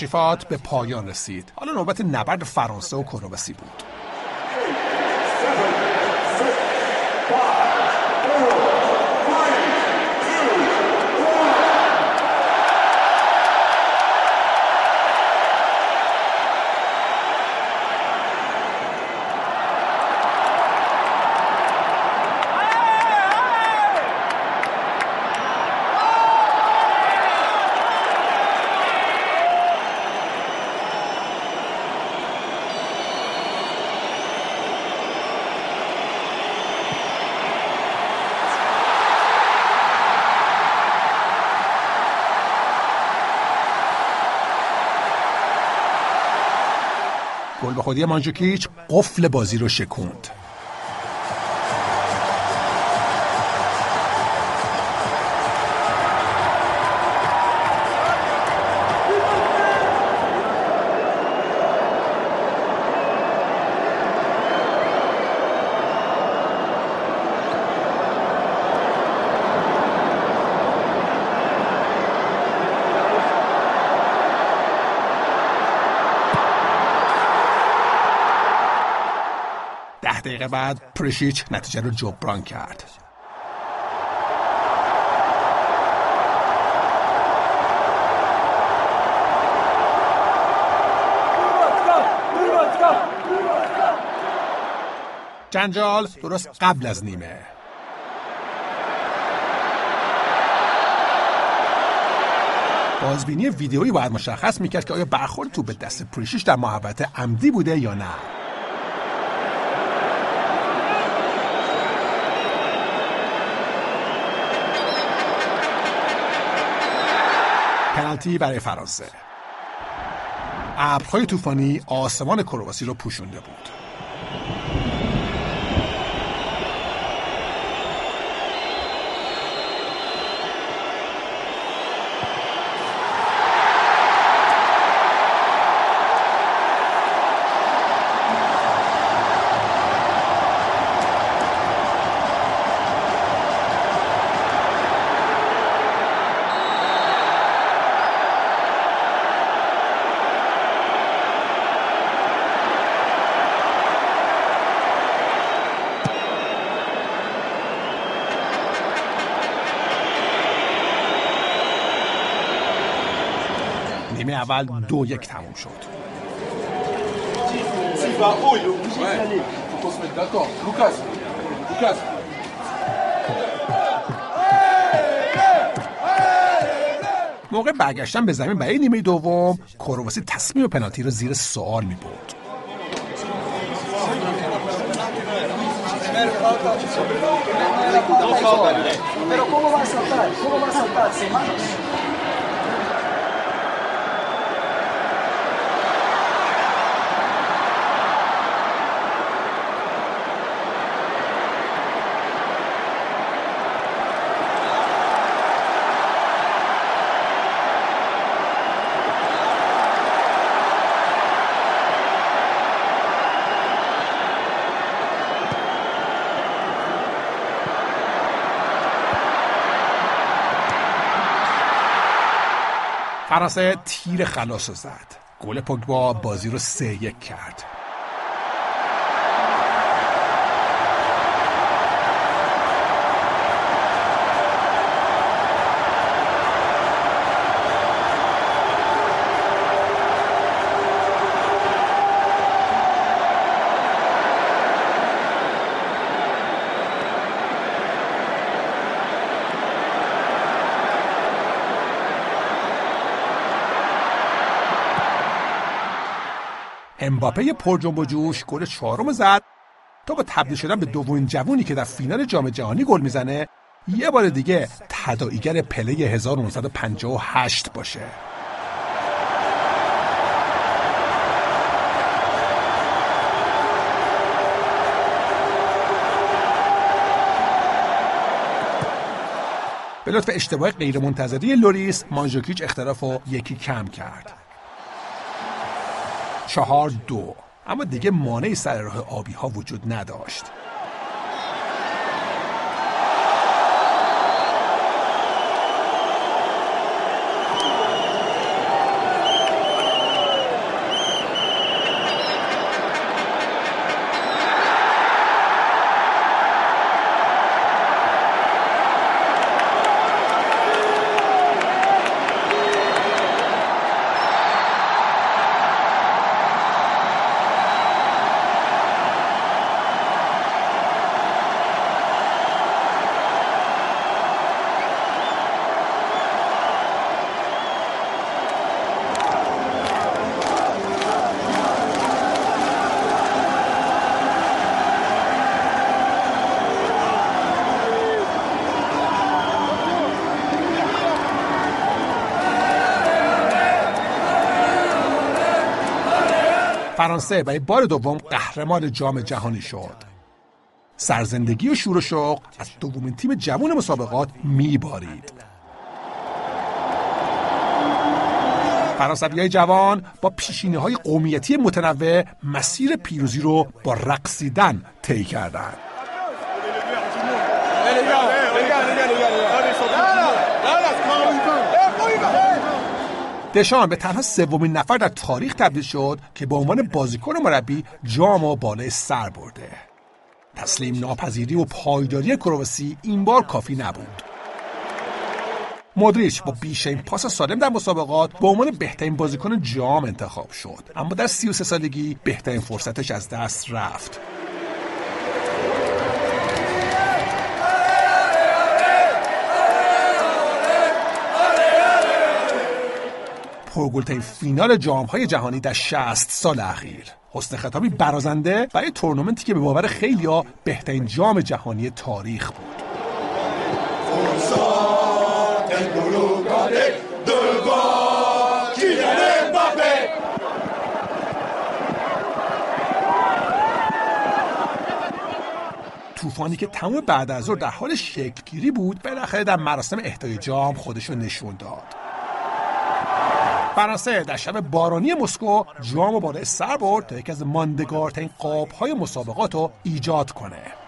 تشریفات به پایان رسید. حالا نوبت نبرد فرانسه و کرواسی بود. گل به خودی مانجوکیچ قفل بازی رو شکوند. دقیقه بعد پرشیچ نتیجه رو جبران کرد. جنجال درست قبل از نیمه. بازبینی ویدئویی باید مشخص می‌کرد که آیا برخورد تو به دست پریشیش در محبت عمدی بوده یا نه. پنالتی برای فرانسه. ابرهای طوفانی آسمان کرواسی رو پوشونده بود نیمه اول دو یک تموم شد. موقع برگشتن به زمین برای نیمه دوم کرواسی تصمیم پنالتی رو زیر سوال می برد فرانسه تیر خلاص رو زد. گل پوگبا بازی رو سه یک کرد. امباپه پر جنب و جوش گل چهارم زد. تا با تبدیل شدن به دومین جوونی که در فینال جام جهانی گل می‌زنه یه بار دیگه تداعیگر پله 1958 باشه. به لطف اشتباه غیرمنتظری لوریس مانژوکیچ اختلاف رو یکی کم کرد. چهار دو. اما دیگه مانعی سر راه آبی ها وجود نداشت. فرانسه برای بار دوم قهرمان جام جهانی شد سرزندگی و شور و شوق از دومین تیم جوان مسابقات میبارید فرانسوی های جوان با پیشینه های قومیتی متنوع مسیر پیروزی رو با رقصیدن طی کردند. دشان به تنها سومین نفر در تاریخ تبدیل شد که به عنوان بازیکن و مربی جام و بالای سر برده. تسلیم ناپذیری و پایداری کرواسی این بار کافی نبود. مودریچ با بیشترین پاس سالم در مسابقات به عنوان بهترین بازیکن جام انتخاب شد اما در 33 سالگی بهترین فرصتش از دست رفت. پرگلترین فینال جام های جهانی در 60 سال اخیر. حسن خطابی برازنده برای تورنمنتی که به باور خیلیا بهترین جام جهانی تاریخ بود. طوفانی که تمام بعد از ظهر در حال شکلگیری بود بالاخره در مراسم اهدای جام خودش رو نشون داد. فرانسه در شب بارانی مسکو جام و بالای سر برد تا یکی از ماندگارترین قابهای مسابقات رو ایجاد کنه.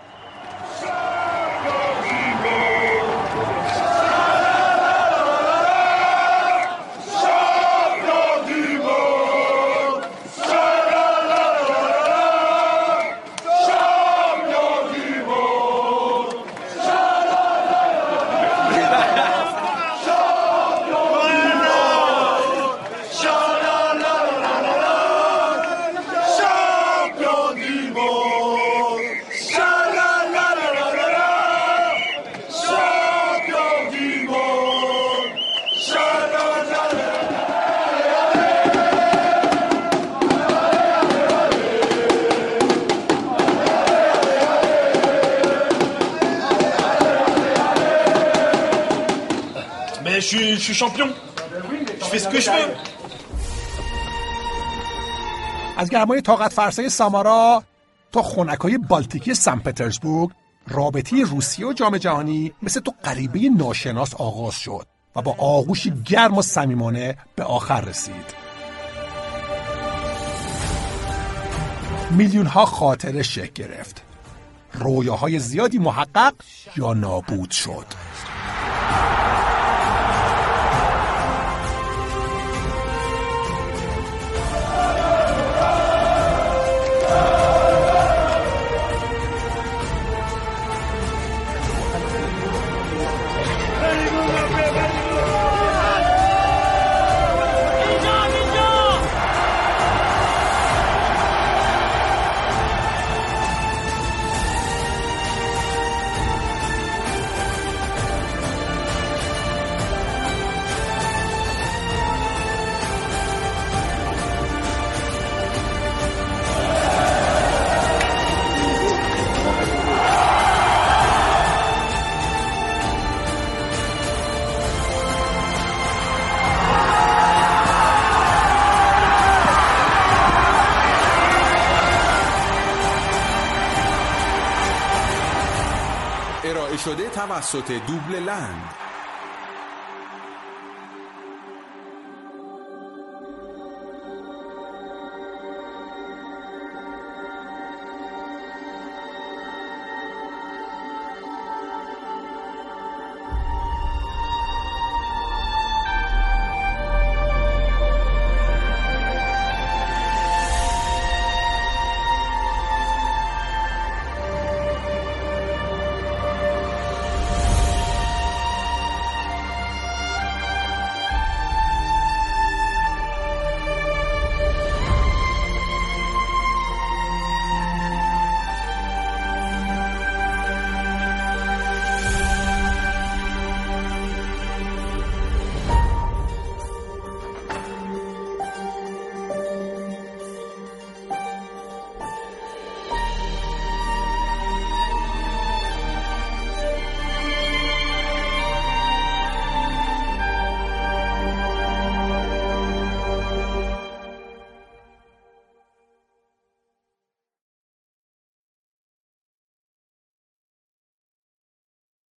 Je suis champion. Je fais ce que je veux. از گرمای طاقت فرسای سامارا تا خونکای بالتیکی سن پترزبورگ رابطه روسیه و جام جهانی مثل تو غریبه ناشناس آغاز شد و با آغوشی گرم و صمیمانه به آخر رسید میلیون ها خاطره شکل گرفت رویاهای زیادی محقق یا نابود شد توسط دوبل لند.